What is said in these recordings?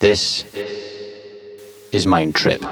This is Mind Trip.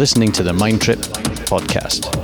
Listening to the Mind Trip podcast.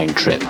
Mind Trip.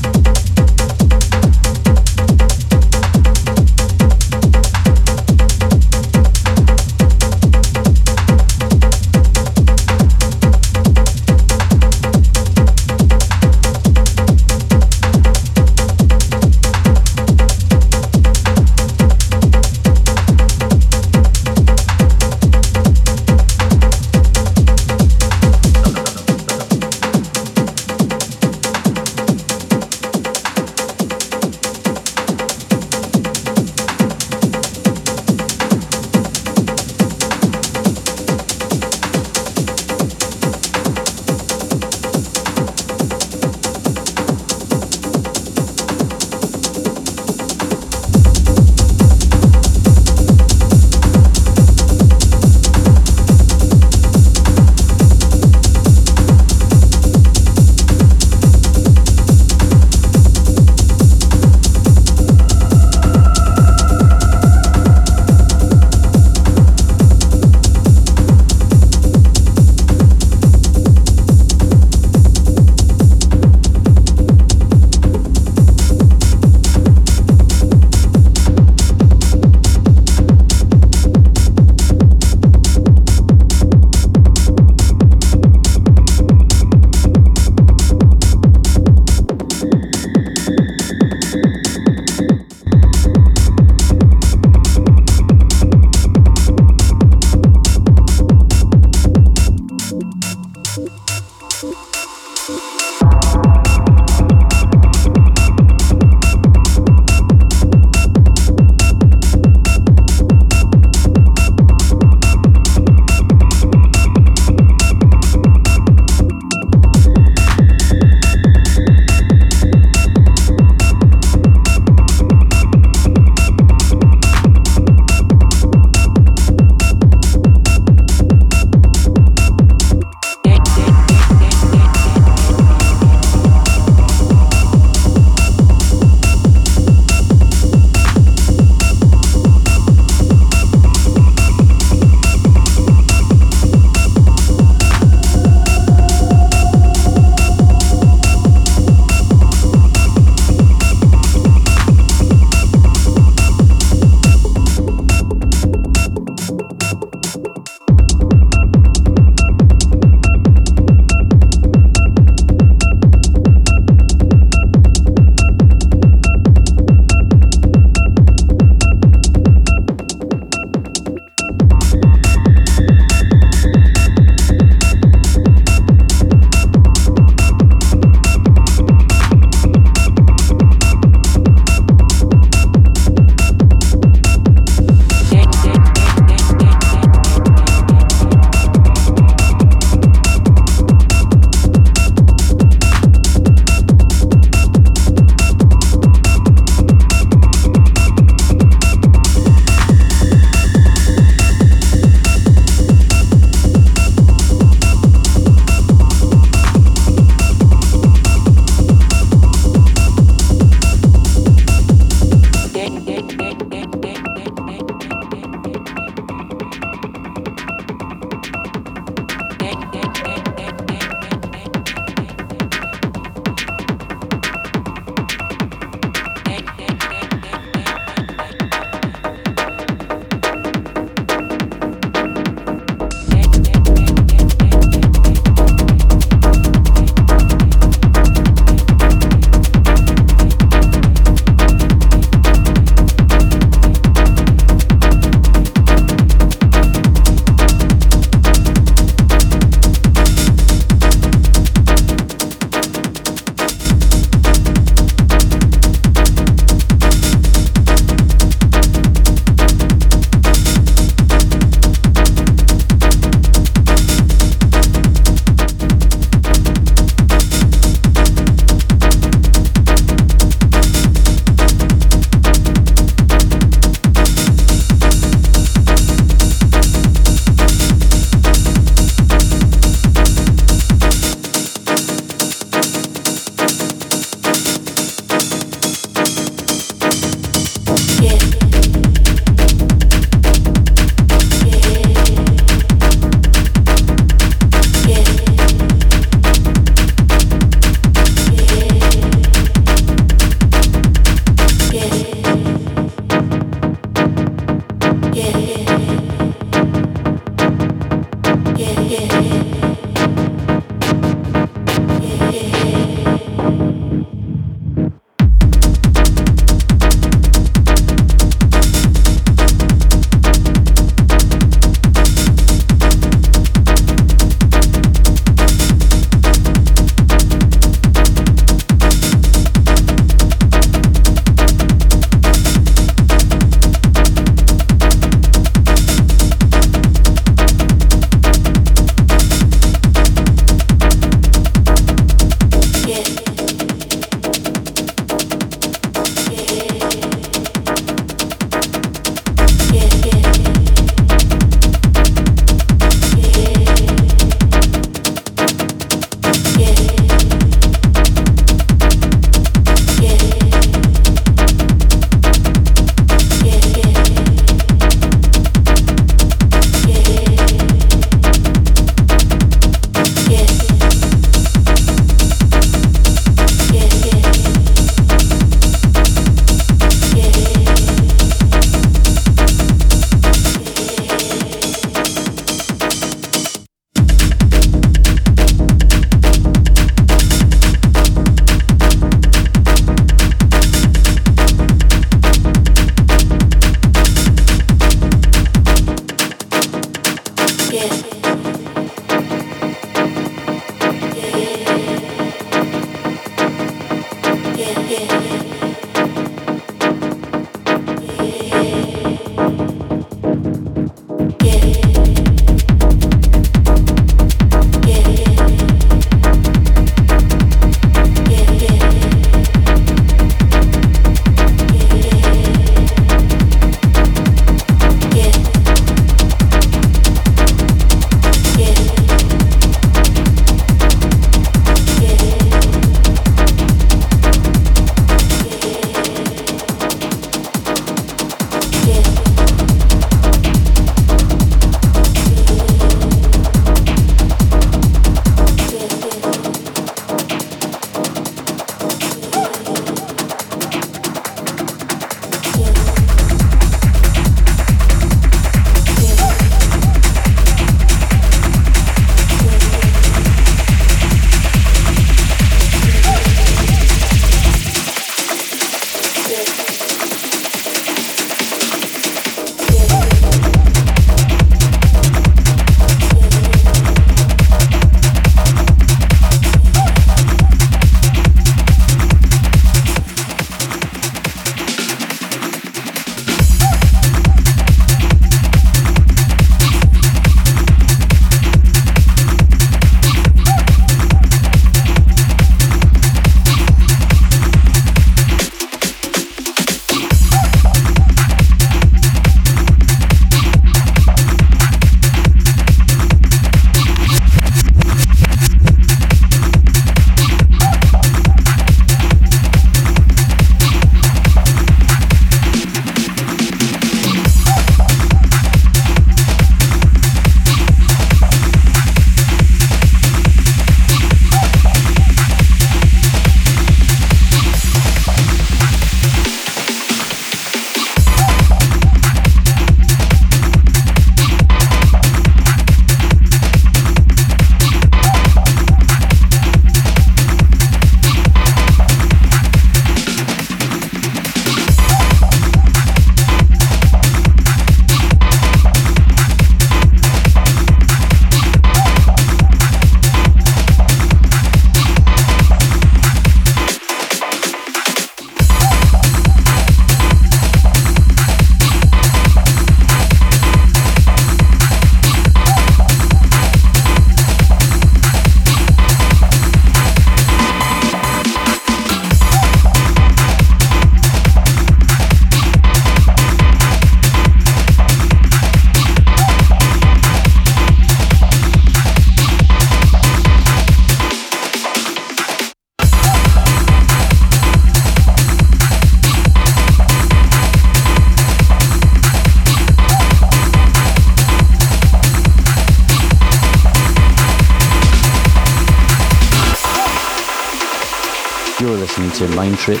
You're listening to Mind Trip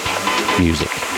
Music.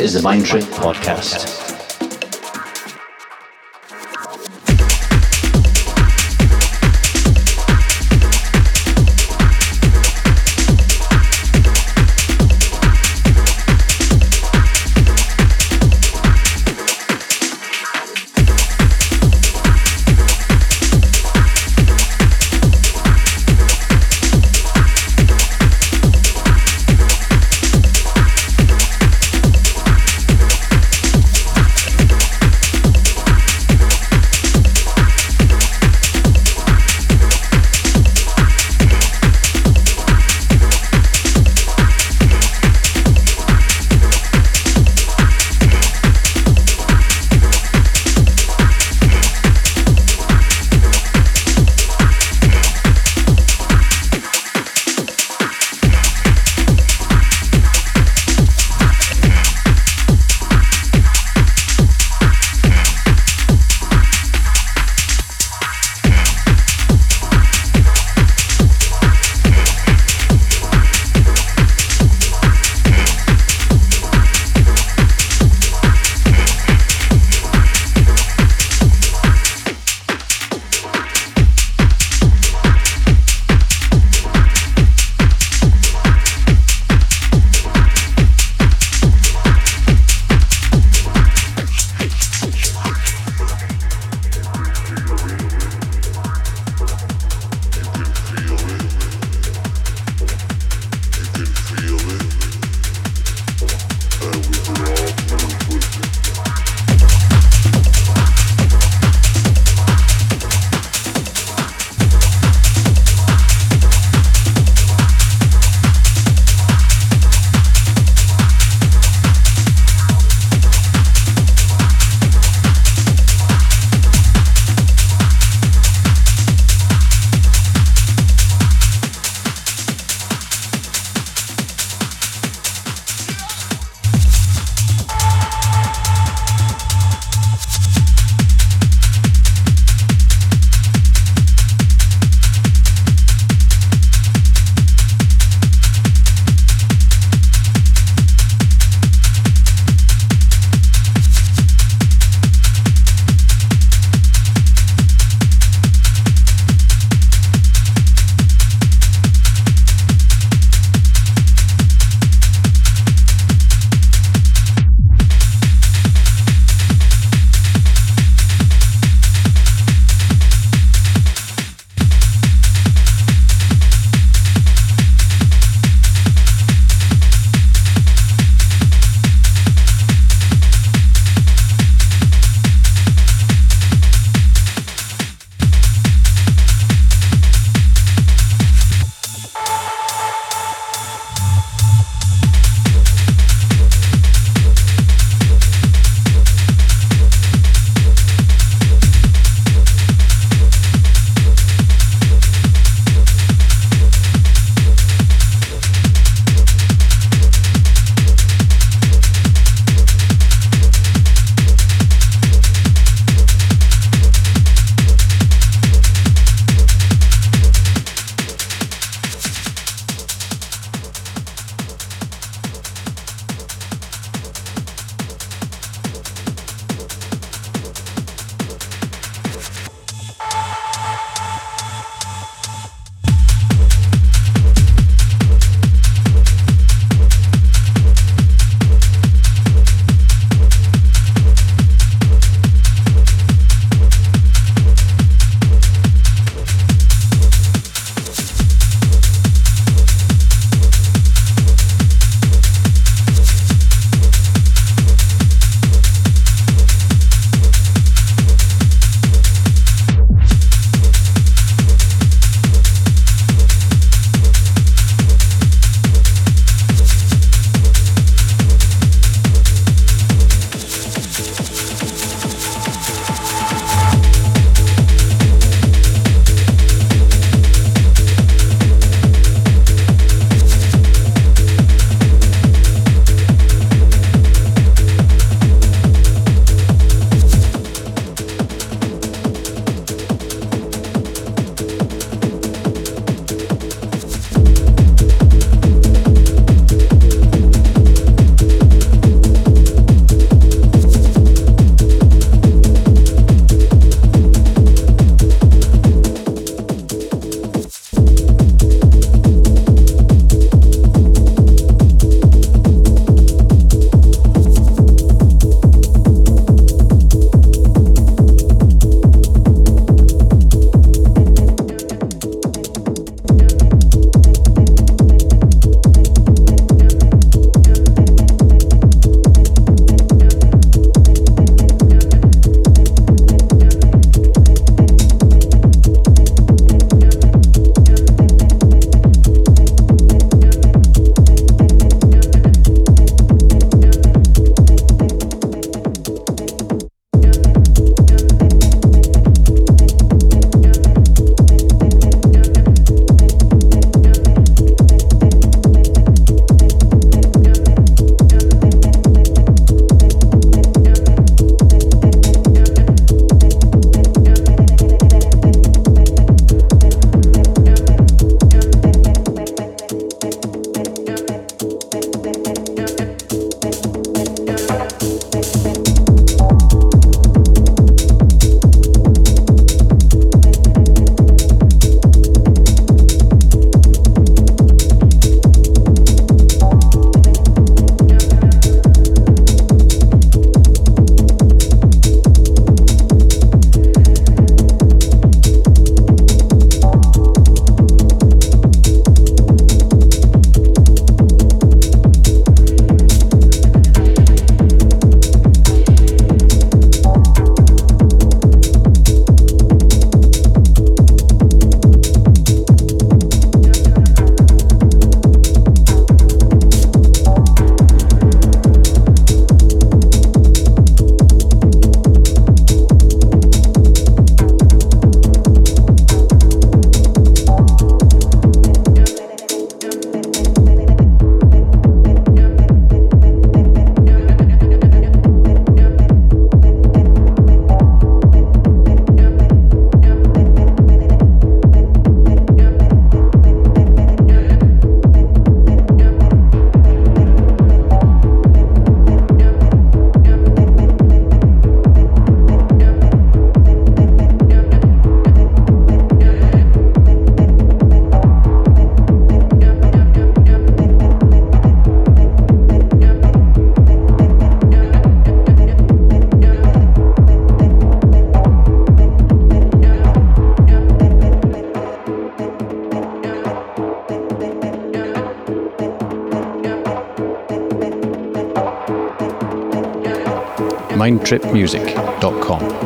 Is the Mind Trip Podcast. mindtripmusic.com.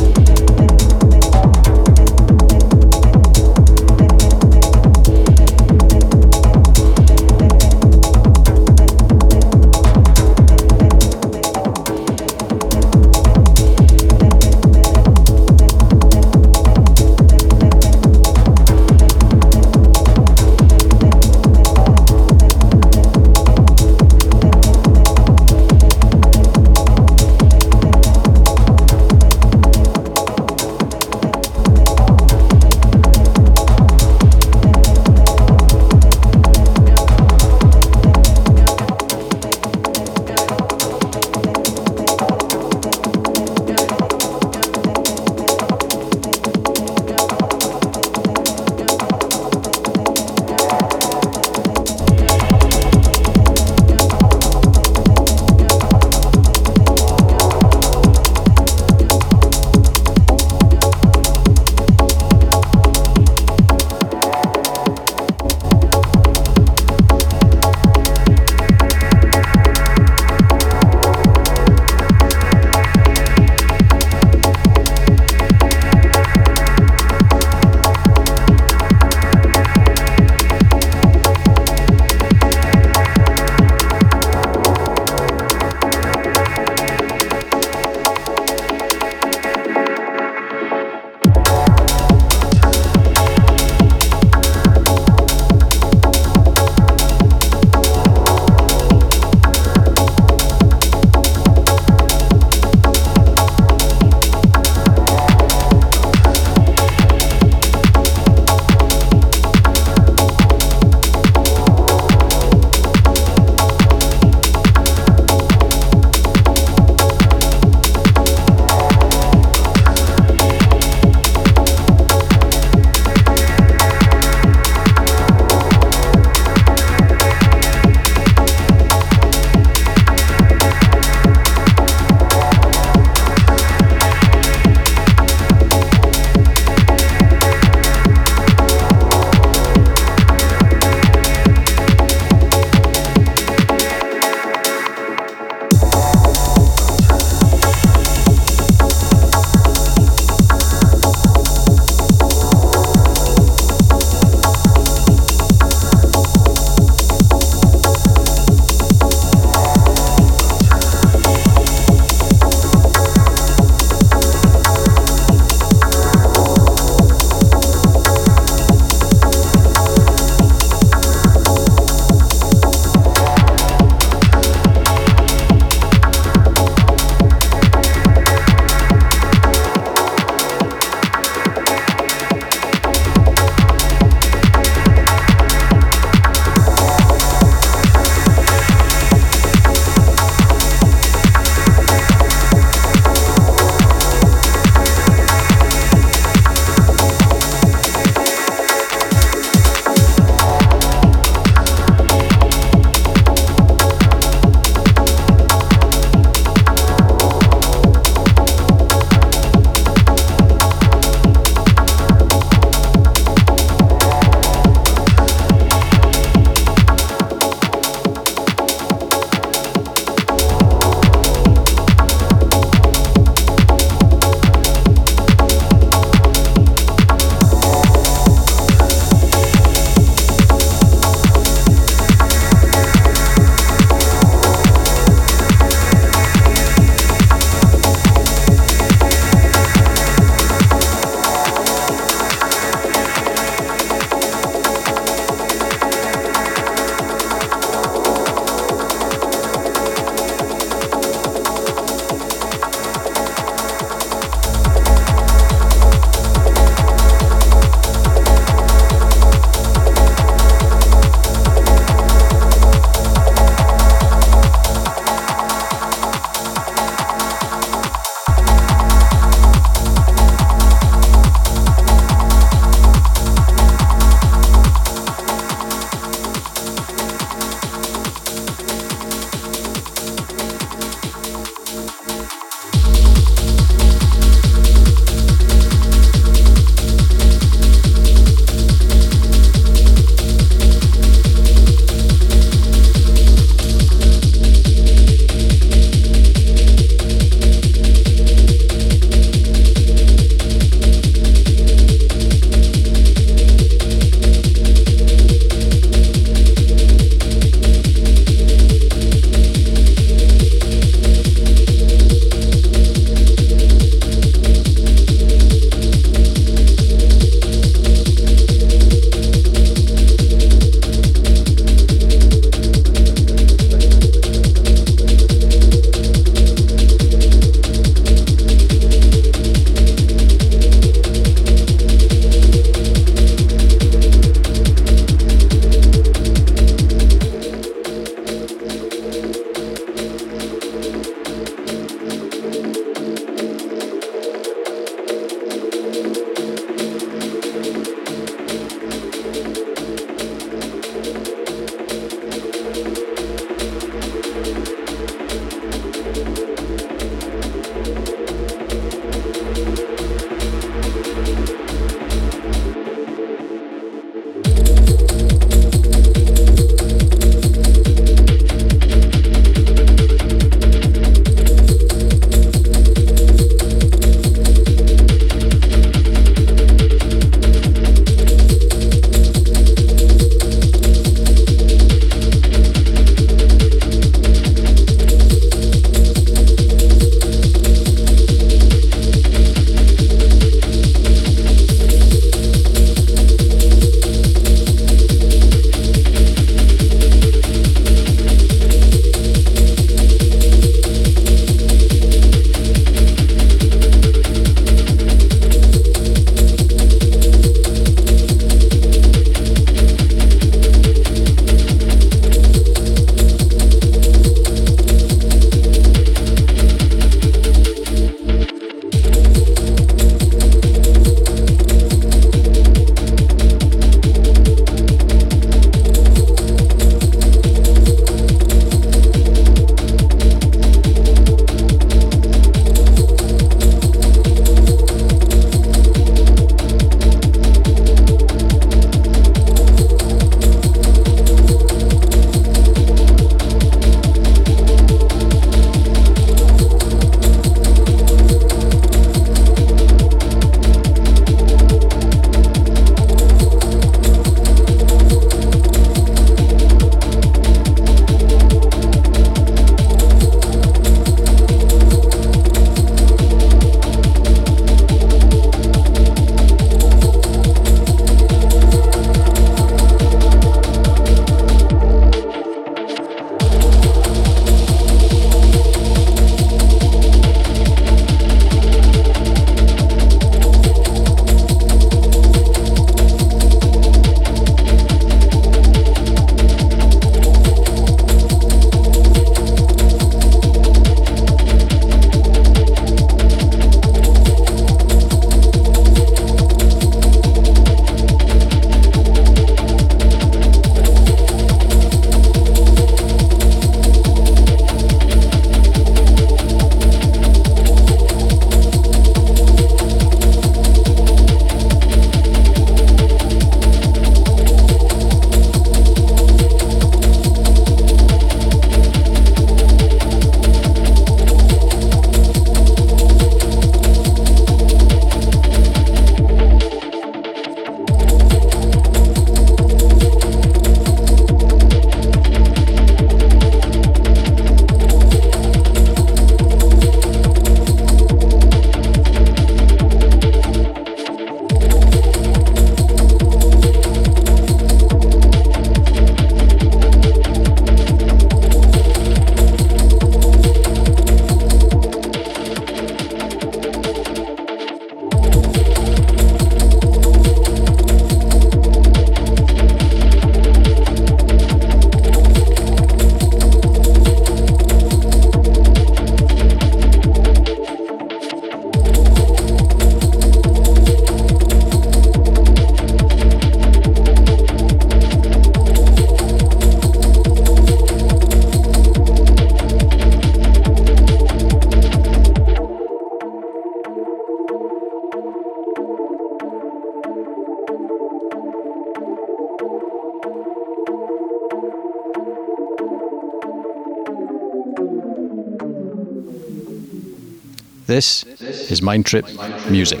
This is Mind Trip Music.